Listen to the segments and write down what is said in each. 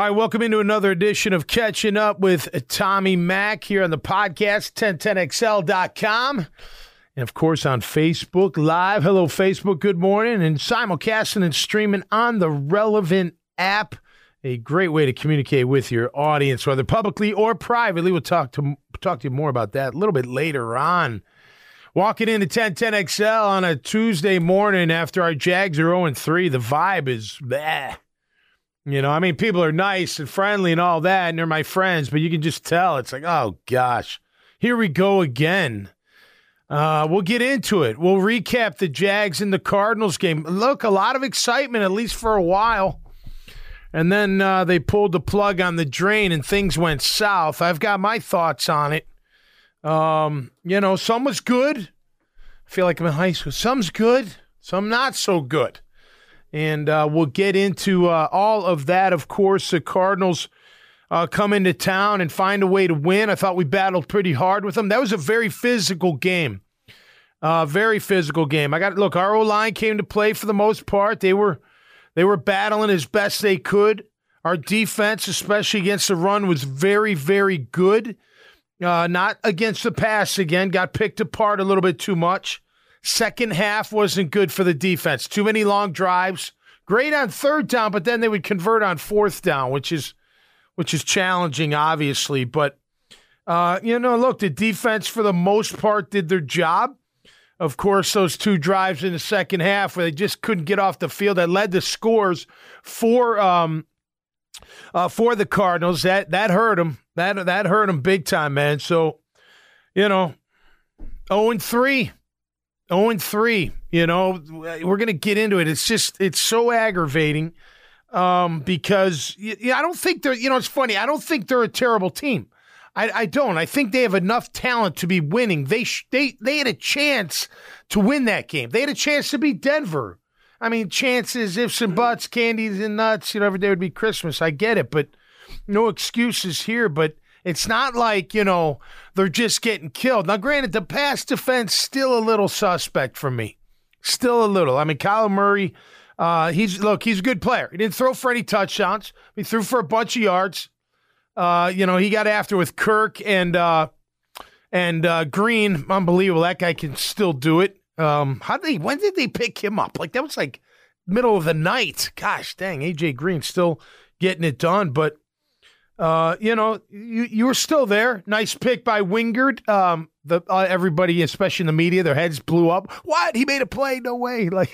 All right, welcome into another edition of Catching Up with Tommy Mack here on the podcast, 1010XL.com. And of course on Facebook Live. Hello, Facebook. Good morning. And simulcasting and streaming on the relevant app. A great way to communicate with your audience, whether publicly or privately. We'll talk to talk to you more about that a little bit later on. Walking into 1010XL on a Tuesday morning after our Jags are 0 3, the vibe is bleh. You know, I mean, people are nice and friendly and all that, and they're my friends, but you can just tell it's like, oh gosh, here we go again. Uh, we'll get into it. We'll recap the Jags and the Cardinals game. Look, a lot of excitement, at least for a while. And then uh, they pulled the plug on the drain and things went south. I've got my thoughts on it. Um, you know, some was good. I feel like I'm in high school. Some's good, some not so good. And uh, we'll get into uh, all of that. Of course, the Cardinals uh, come into town and find a way to win. I thought we battled pretty hard with them. That was a very physical game. Uh, very physical game. I got look. Our O line came to play for the most part. They were they were battling as best they could. Our defense, especially against the run, was very very good. Uh, not against the pass again. Got picked apart a little bit too much. Second half wasn't good for the defense. Too many long drives. Great on third down, but then they would convert on fourth down, which is which is challenging, obviously. But uh, you know, look, the defense for the most part did their job. Of course, those two drives in the second half where they just couldn't get off the field that led to scores for um, uh, for the Cardinals. That that hurt them. That that hurt them big time, man. So, you know, zero oh and three. 0 and 3. You know, we're going to get into it. It's just, it's so aggravating um, because you, I don't think they're, you know, it's funny. I don't think they're a terrible team. I, I don't. I think they have enough talent to be winning. They, sh- they, they had a chance to win that game. They had a chance to beat Denver. I mean, chances, ifs and buts, candies and nuts, you know, every day would be Christmas. I get it, but no excuses here. But it's not like, you know, they're just getting killed. Now, granted, the pass defense still a little suspect for me. Still a little. I mean, Kyler Murray, uh, he's look, he's a good player. He didn't throw for any touchdowns. He threw for a bunch of yards. Uh, you know, he got after with Kirk and uh, and uh, Green. Unbelievable. That guy can still do it. Um, how did they? When did they pick him up? Like that was like middle of the night. Gosh, dang, AJ Green still getting it done. But uh, you know, you you were still there. Nice pick by Wingard. Um, the uh, everybody, especially in the media, their heads blew up. What? He made a play? No way! Like,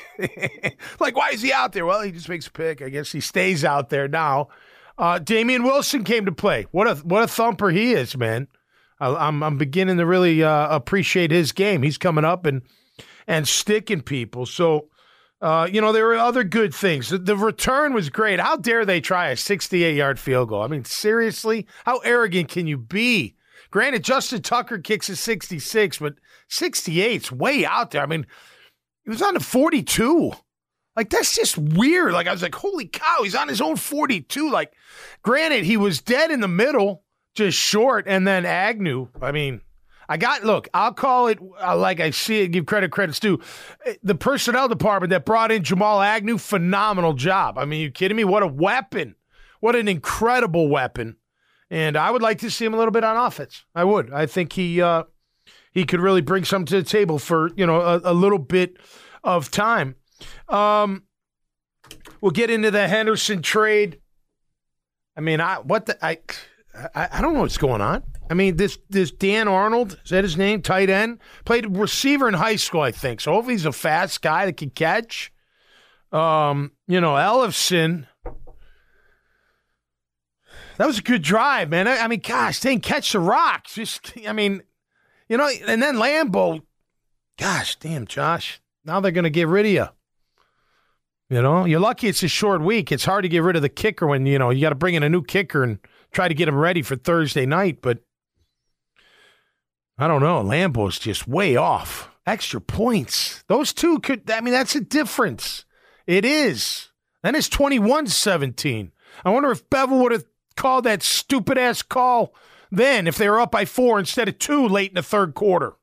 like why is he out there? Well, he just makes a pick. I guess he stays out there now. Uh, Damien Wilson came to play. What a what a thumper he is, man. I, I'm I'm beginning to really uh, appreciate his game. He's coming up and and sticking people. So uh, you know, there were other good things. The, return was great. How dare they try a 68 yard field goal? I mean, seriously? How arrogant can you be? Granted, Justin Tucker kicks a 66, but 68's way out there. I mean, he was on the 42. Like, that's just weird. Like, I was like, holy cow, he's on his own 42. Like, granted, he was dead in the middle, just short, and then Agnew. I mean, I got look. I'll call it uh, like I see it. Give credit credits due. The personnel department that brought in Jamal Agnew, phenomenal job. I mean, you kidding me? What a weapon! What an incredible weapon! And I would like to see him a little bit on offense. I would. I think he uh, he could really bring something to the table for you know a, a little bit of time. Um, we'll get into the Henderson trade. I mean, I what the I I, I don't know what's going on. I mean, this this Dan Arnold is that his name? Tight end played receiver in high school, I think. So hopefully he's a fast guy that can catch. Um, you know, Ellefson. That was a good drive, man. I, I mean, gosh, they didn't catch the rocks. Just, I mean, you know, and then Lambo. Gosh, damn, Josh. Now they're going to get rid of you. You know, you're lucky it's a short week. It's hard to get rid of the kicker when, you know, you got to bring in a new kicker and try to get him ready for Thursday night. But I don't know. Lambo's just way off. Extra points. Those two could, I mean, that's a difference. It is. Then it's 21 17. I wonder if Bevell would have called that stupid ass call then if they were up by four instead of two late in the third quarter.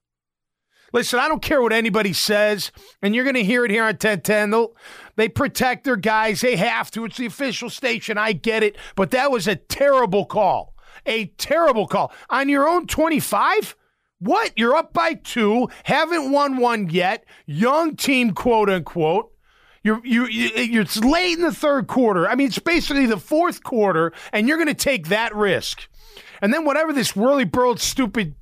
Listen, I don't care what anybody says, and you're going to hear it here on 1010. They'll, they protect their guys. They have to. It's the official station. I get it. But that was a terrible call. A terrible call. On your own 25? What? You're up by two, haven't won one yet, young team, quote unquote. You're, you, you, it's late in the third quarter. I mean, it's basically the fourth quarter, and you're going to take that risk. And then whatever this whirly burled stupid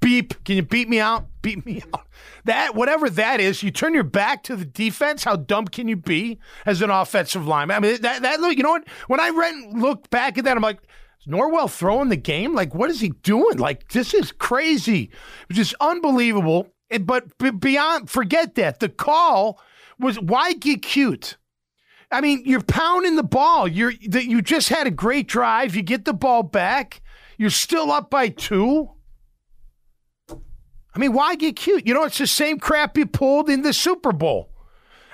beep, can you beat me out? Beat me out. That whatever that is, you turn your back to the defense. How dumb can you be as an offensive lineman? I mean, that that look, you know what? When I read, looked back at that, I'm like, Norwell throwing the game? Like, what is he doing? Like, this is crazy. Just unbelievable. But beyond, forget that. The call was why get cute? I mean, you're pounding the ball. You're you just had a great drive. You get the ball back. You're still up by two. I mean, why get cute? You know, it's the same crap you pulled in the Super Bowl.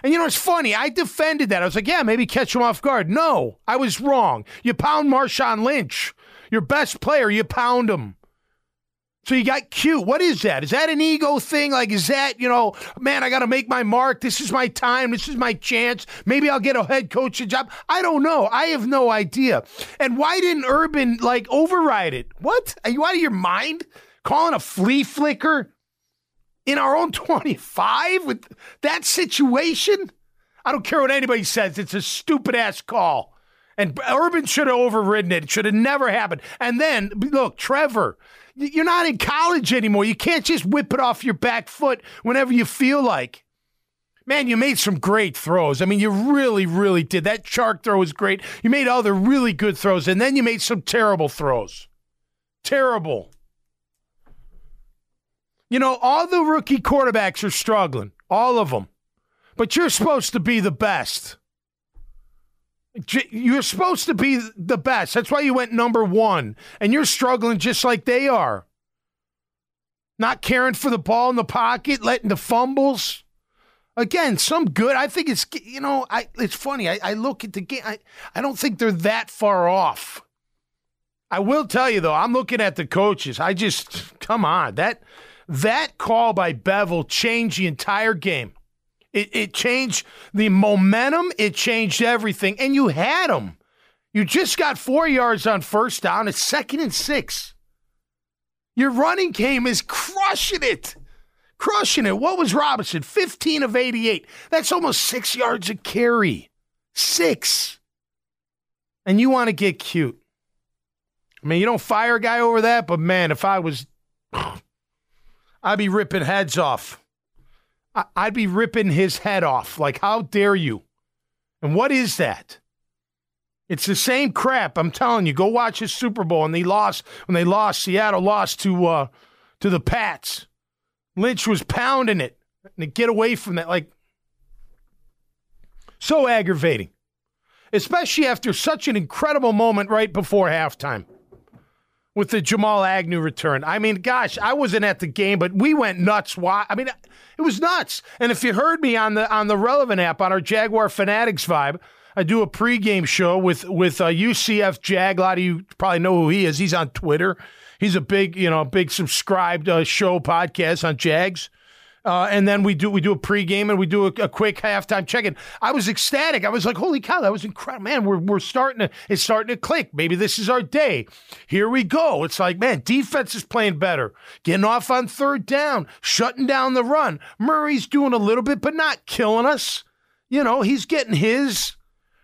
And you know, it's funny. I defended that. I was like, yeah, maybe catch him off guard. No, I was wrong. You pound Marshawn Lynch, your best player, you pound him. So you got cute. What is that? Is that an ego thing? Like, is that, you know, man, I got to make my mark. This is my time. This is my chance. Maybe I'll get a head coaching job. I don't know. I have no idea. And why didn't Urban, like, override it? What? Are you out of your mind? Calling a flea flicker in our own 25 with that situation? I don't care what anybody says. It's a stupid ass call. And Urban should have overridden it. It should have never happened. And then, look, Trevor, you're not in college anymore. You can't just whip it off your back foot whenever you feel like. Man, you made some great throws. I mean, you really, really did. That shark throw was great. You made other really good throws, and then you made some terrible throws. Terrible. You know, all the rookie quarterbacks are struggling, all of them. But you're supposed to be the best. You're supposed to be the best. That's why you went number one. And you're struggling just like they are. Not caring for the ball in the pocket, letting the fumbles. Again, some good. I think it's, you know, I, it's funny. I, I look at the game. I, I don't think they're that far off. I will tell you, though, I'm looking at the coaches. I just, come on. That, that call by Bevell changed the entire game. It, it changed the momentum. It changed everything. And you had them. You just got four yards on first down. It's second and six. Your running game is crushing it. Crushing it. What was Robinson? 15 of 88. That's almost six yards a carry. Six. And you want to get cute. I mean, you don't fire a guy over that, but man, if I was, I'd be ripping heads off. I'd be ripping his head off. Like, how dare you? And what is that? It's the same crap. I'm telling you. Go watch his Super Bowl, and they lost when they lost. Seattle lost to uh, to the Pats. Lynch was pounding it and to get away from that. Like, so aggravating, especially after such an incredible moment right before halftime with the Jamal Agnew return. I mean, gosh, I wasn't at the game, but we went nuts. Why? I mean, it was nuts. And if you heard me on the on the relevant app on our Jaguar Fanatics vibe, I do a pregame show with with uh, UCF Jag. A lot of you probably know who he is. He's on Twitter. He's a big, you know, big subscribed uh, show podcast on Jags. Uh, and then we do we do a pregame and we do a, a quick halftime check-in. I was ecstatic. I was like, "Holy cow, that was incredible, man! We're we're starting to it's starting to click. Maybe this is our day. Here we go. It's like, man, defense is playing better, getting off on third down, shutting down the run. Murray's doing a little bit, but not killing us. You know, he's getting his.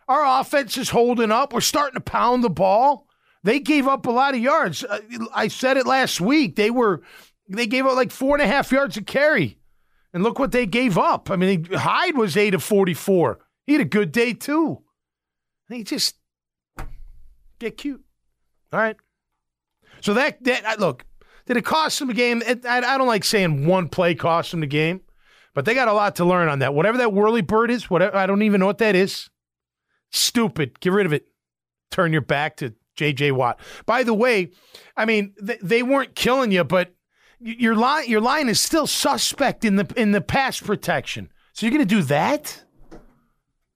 Our offense is holding up. We're starting to pound the ball. They gave up a lot of yards. Uh, I said it last week. They were they gave up like four and a half yards a carry and look what they gave up. I mean, Hyde was 8 of 44. He had a good day, too. He just get cute. All right. So that, that look, did it cost them a game? I, I don't like saying one play cost them the game, but they got a lot to learn on that. Whatever that whirly bird is, whatever I don't even know what that is. Stupid. Get rid of it. Turn your back to J.J. Watt. By the way, I mean, th- they weren't killing you, but your line your line is still suspect in the in the pass protection. So you're going to do that?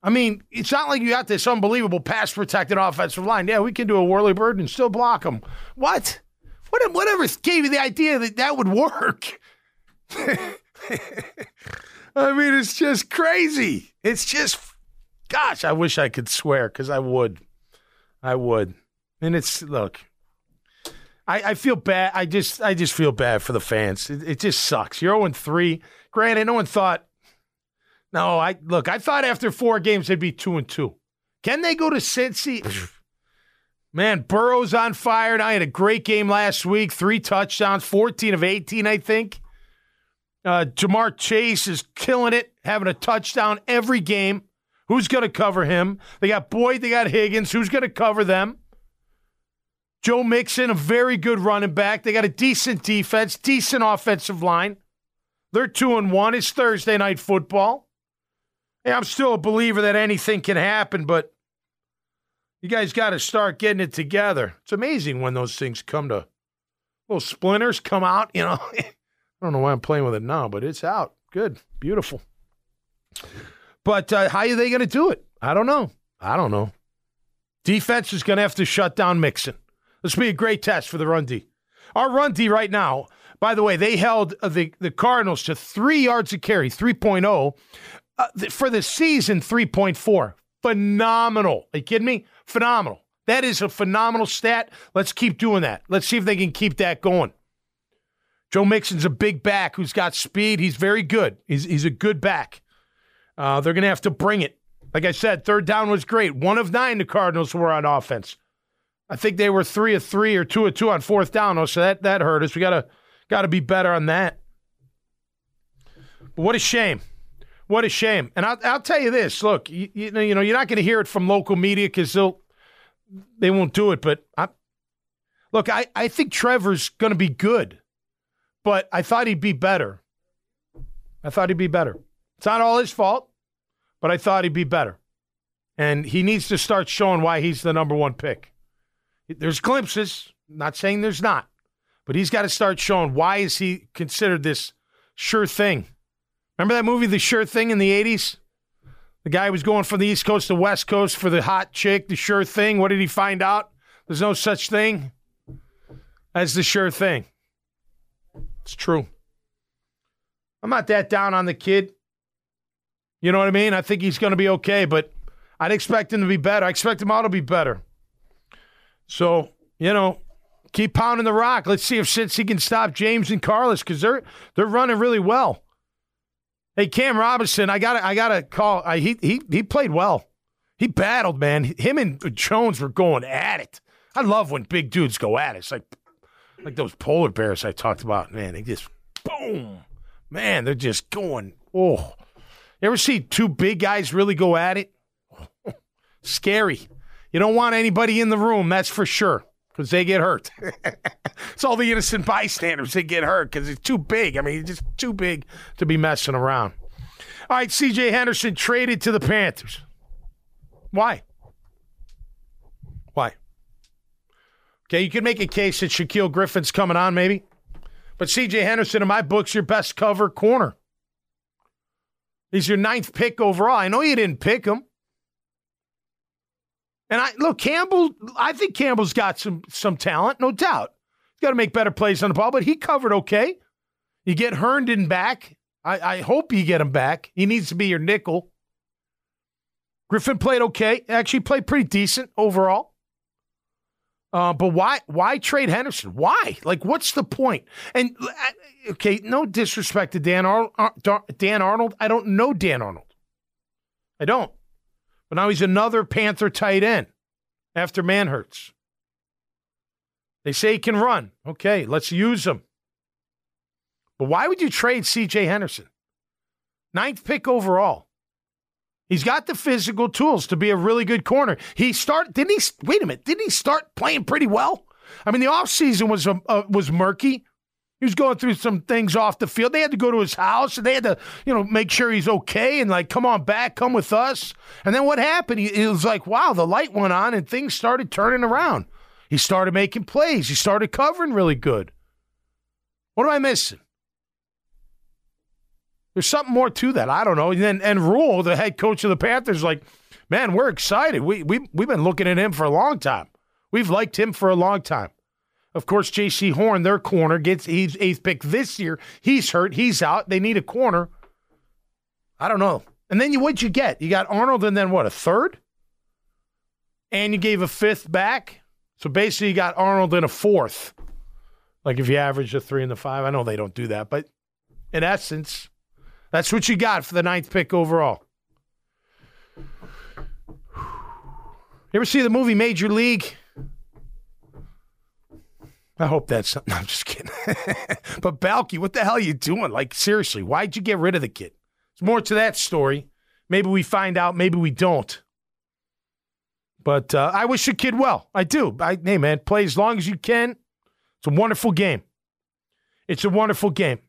I mean, it's not like you got this unbelievable pass protected offensive line. Yeah, we can do a whirly bird and still block them. What? What? Whatever gave you the idea that that would work? I mean, it's just crazy. It's just, gosh, I wish I could swear because I would. I would. And it's, look, I, I feel bad. I just, I just feel bad for the fans. It, it just sucks. You're 0 3. Granted, no one thought, no, I, look, I thought after four games they'd be 2 and 2. Can they go to Cincy? Man, Burrow's on fire. I had a great game last week. Three touchdowns, 14 of 18, I think. Uh, Ja'Marr Chase is killing it, having a touchdown every game. Who's going to cover him? They got Boyd, they got Higgins. Who's going to cover them? Joe Mixon, a very good running back. They got a decent defense, decent offensive line. They're two and one. It's Thursday night football. Hey, I'm still a believer that anything can happen, but you guys got to start getting it together. It's amazing when those things come to little splinters come out, you know. I don't know why I'm playing with it now, but it's out. Good, beautiful. But uh, how are they going to do it? I don't know. I don't know. Defense is going to have to shut down Mixon. This will be a great test for the run D. Our run D right now, by the way, they held uh, the, the Cardinals to three yards of carry, 3.0. Uh, for the season, 3.4. Phenomenal. Are you kidding me? Phenomenal. That is a phenomenal stat. Let's keep doing that. Let's see if they can keep that going. Joe Mixon's a big back who's got speed. He's very good. He's, he's a good back. Uh, they're going to have to bring it. Like I said, third down was great. One of nine, the Cardinals were on offense. I think they were three of three or two of two on fourth down. Oh, so that that hurt us. We gotta gotta be better on that. But what a shame. What a shame. And I'll, I'll tell you this. Look, you, you know, you know, you're not going to hear it from local media because they'll they won't do it. But I, look, I, I think Trevor's going to be good but I thought he'd be better. I thought he'd be better. It's not all his fault, but I thought he'd be better. And he needs to start showing why he's the number one pick. There's glimpses, not saying there's not, but he's got to start showing why is he considered this sure thing. Remember that movie, The Sure Thing, in the 80s? The guy was going from the East Coast to West Coast for the hot chick, the sure thing. What did he find out? There's no such thing as the sure thing. It's true. I'm not that down on the kid. You know what I mean? I think he's going to be okay, but I'd expect him to be better. I expect him all to be better. So, you know, keep pounding the rock. Let's see if Cincy can stop James and Carlos because they're they're running really well. Hey, Cam Robinson, I got I got to call. I, he he he played well. He battled, man. Him and Jones were going at it. I love when big dudes go at it. It's like like those polar bears I talked about. Man, they just boom. Man, they're just going. Oh, you ever see two big guys really go at it? Scary. You don't want anybody in the room, that's for sure, because they get hurt. it's all the innocent bystanders that get hurt because it's too big. I mean, it's just too big to be messing around. All right, CJ Henderson traded to the Panthers. Why? Why? Okay, you could make a case that Shaquill Griffin's coming on, maybe. But CJ Henderson, in my books, your best cover corner. He's your ninth pick overall. I know you didn't pick him. And I look, Campbell, I think Campbell's got some some talent, no doubt. He's got to make better plays on the ball, but he covered okay. You get Herndon back. I, I hope you get him back. He needs to be your nickel. Griffin played okay. Actually played pretty decent overall. Uh, but why why trade Henderson? Why? Like, what's the point? And uh, okay, no disrespect to Dan Ar- uh, Dan Arnold. I don't know Dan Arnold. I don't. But now he's another Panther tight end after Manhertz. They say he can run. Okay, let's use him. But why would you trade CJ Henderson? Ninth pick overall. He's got the physical tools to be a really good corner. He start didn't he wait a minute, didn't he start playing pretty well? I mean the offseason was uh, was murky. He was going through some things off the field. They had to go to his house and they had to, you know, make sure he's okay and like, come on back, come with us. And then what happened? He, it was like, wow, the light went on and things started turning around. He started making plays. He started covering really good. What am I missing? There's something more to that. I don't know. And then and Rhule, the head coach of the Panthers, like, man, we're excited. We we we've been looking at him for a long time. We've liked him for a long time. Of course, Jaycee Horn, their corner, gets he's eighth pick this year. He's hurt. He's out. They need a corner. I don't know. And then you what'd you get? You got Arnold and then what, a third? And you gave a fifth back. So basically you got Arnold and a fourth. Like if you average the three and the five. I know they don't do that, but in essence, that's what you got for the ninth pick overall. You ever see the movie Major League? I hope that's something. I'm just kidding. but Baalke, what the hell are you doing? Like, seriously, why'd you get rid of the kid? There's more to that story. Maybe we find out, maybe we don't. But uh, I wish the kid well. I do. I, hey, man, play as long as you can. It's a wonderful game. It's a wonderful game.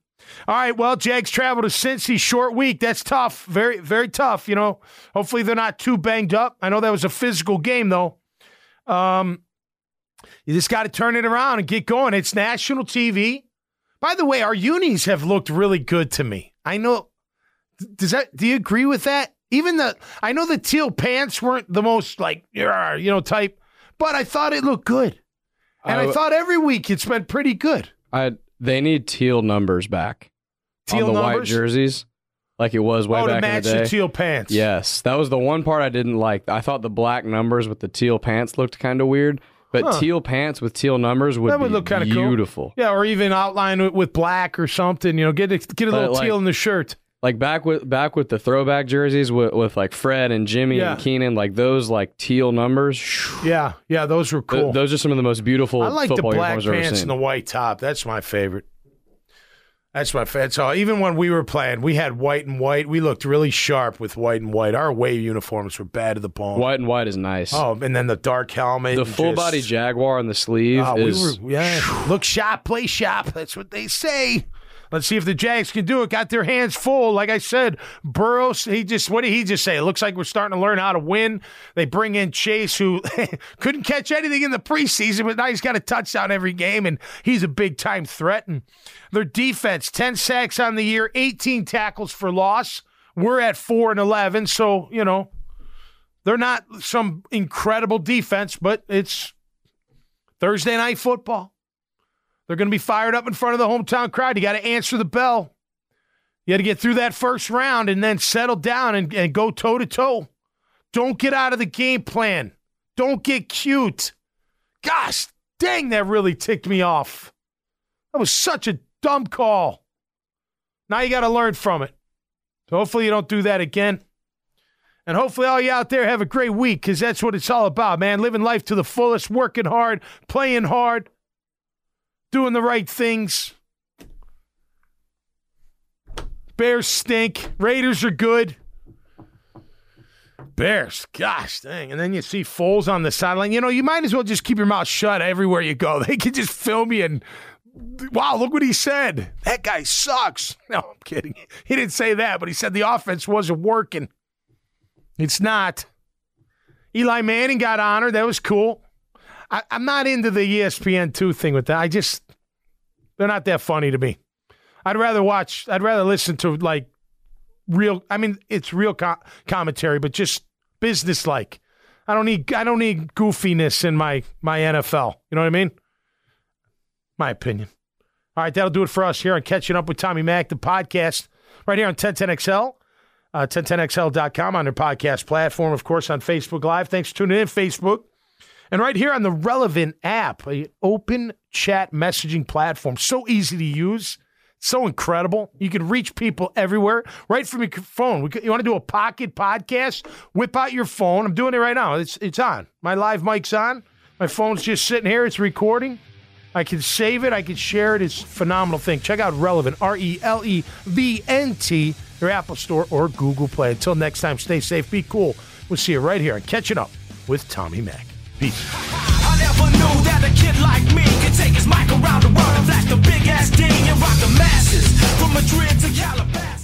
All right, well, Jags travel to Cincy, short week. That's tough. Very, very tough. You know, hopefully they're not too banged up. I know that was a physical game, though. Um, you just got to turn it around and get going. It's national TV. By the way, our unis have looked really good to me. I know. Does that? Do you agree with that? Even the I know the teal pants weren't the most like you know type, but I thought it looked good, and I, I thought every week it's been pretty good. I they need teal numbers back. Teal on the numbers? white jerseys, like it was way oh, back to match in the day. the teal pants. Yes, that was the one part I didn't like. I thought the black numbers with the teal pants looked kind of weird, but Huh. teal pants with teal numbers would, That would be look kinda cool. beautiful. Yeah, or even outline with black or something. You know, get a, get a little like- teal in the shirt. Like back with back with the throwback jerseys with, with like Fred and Jimmy Yeah. and Keenan, like those like teal numbers. Yeah, yeah, those were th- cool. those are some of the most beautiful I like the black uniforms I've ever pants and the white top. That's my favorite. That's my favorite. So even when we were playing, we had white and white. We looked really sharp with white and white. Our away uniforms were bad to the bone. white and white is nice. Oh, and then the dark helmet. the full just- body Jaguar on the sleeve Oh, we is were, yeah. Look sharp, play sharp. That's what they say. Let's see if the Jags can do it. Got their hands full. Like I said, Burrows, he just, what did he just say? It looks like we're starting to learn how to win. They bring in Chase, who couldn't catch anything in the preseason, but now he's got a touchdown every game, and he's a big time threat. And their defense, 10 sacks on the year, 18 tackles for loss. We're at 4 and 11. So, you know, they're not some incredible defense, but it's Thursday night football. They're going to be fired up in front of the hometown crowd. You got to answer the bell. You got to get through that first round and then settle down and, and go toe to toe. Don't get out of the game plan. Don't get cute. Gosh, dang, that really ticked me off. That was such a dumb call. Now you got to learn from it. So hopefully you don't do that again. And hopefully all you out there have a great week because that's what it's all about, man. Living life to the fullest, working hard, playing hard, doing the right things. Bears stink. Raiders are good. Bears, gosh dang. And then you see Foles on the sideline. You know, you might as well just keep your mouth shut everywhere you go. They can just film you and, wow, look what he said. That guy sucks. No, I'm kidding. He didn't say that, but he said the offense wasn't working. It's not. Eli Manning got honored. That was cool. I, I'm not into the ESPN two thing with that. I just they're not that funny to me. I'd rather watch. I'd rather listen to like real. I mean, it's real co- commentary, but just business like. I don't need. I don't need goofiness in my my NFL. You know what I mean? My opinion. All right, that'll do it for us here on Catching Up with Tommy Mack, the podcast, right here on 1010XL, uh, 1010XL.com on their podcast platform, of course, on Facebook Live. Thanks for tuning in, Facebook. And right here on the Relevant app, a open chat messaging platform. So easy to use, so incredible. You can reach people everywhere right from your phone. You want to do a pocket podcast? Whip out your phone. I'm doing it right now. It's it's on. My live mic's on. My phone's just sitting here. It's recording. I can save it. I can share it. It's a phenomenal thing. Check out Relevant, R E L E V N T, your Apple Store or Google Play. Until next time, stay safe, be cool. We'll see you right here and catching up with Tommy Mack. Peace. I never knew that a kid like me could take his mic around the world and flash the big ass D and rock the masses from Madrid to Calabasas.